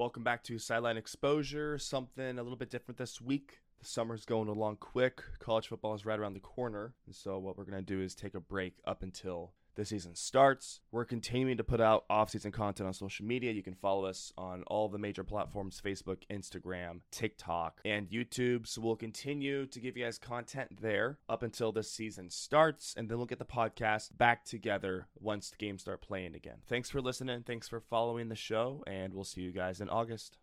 Welcome back to Sideline Exposure. Something a little bit different this week. The summer's going along quick. College football is right around the corner. And so, what we're going to do is take a break up until the season starts. We're continuing to put out off-season content on social media. You can follow us on all the major platforms Facebook, Instagram, TikTok, and YouTube. So we'll continue to give you guys content there up until the season starts, and then we'll get the podcast back together once the games start playing again. Thanks for listening. Thanks for following the show, and we'll see you guys in August.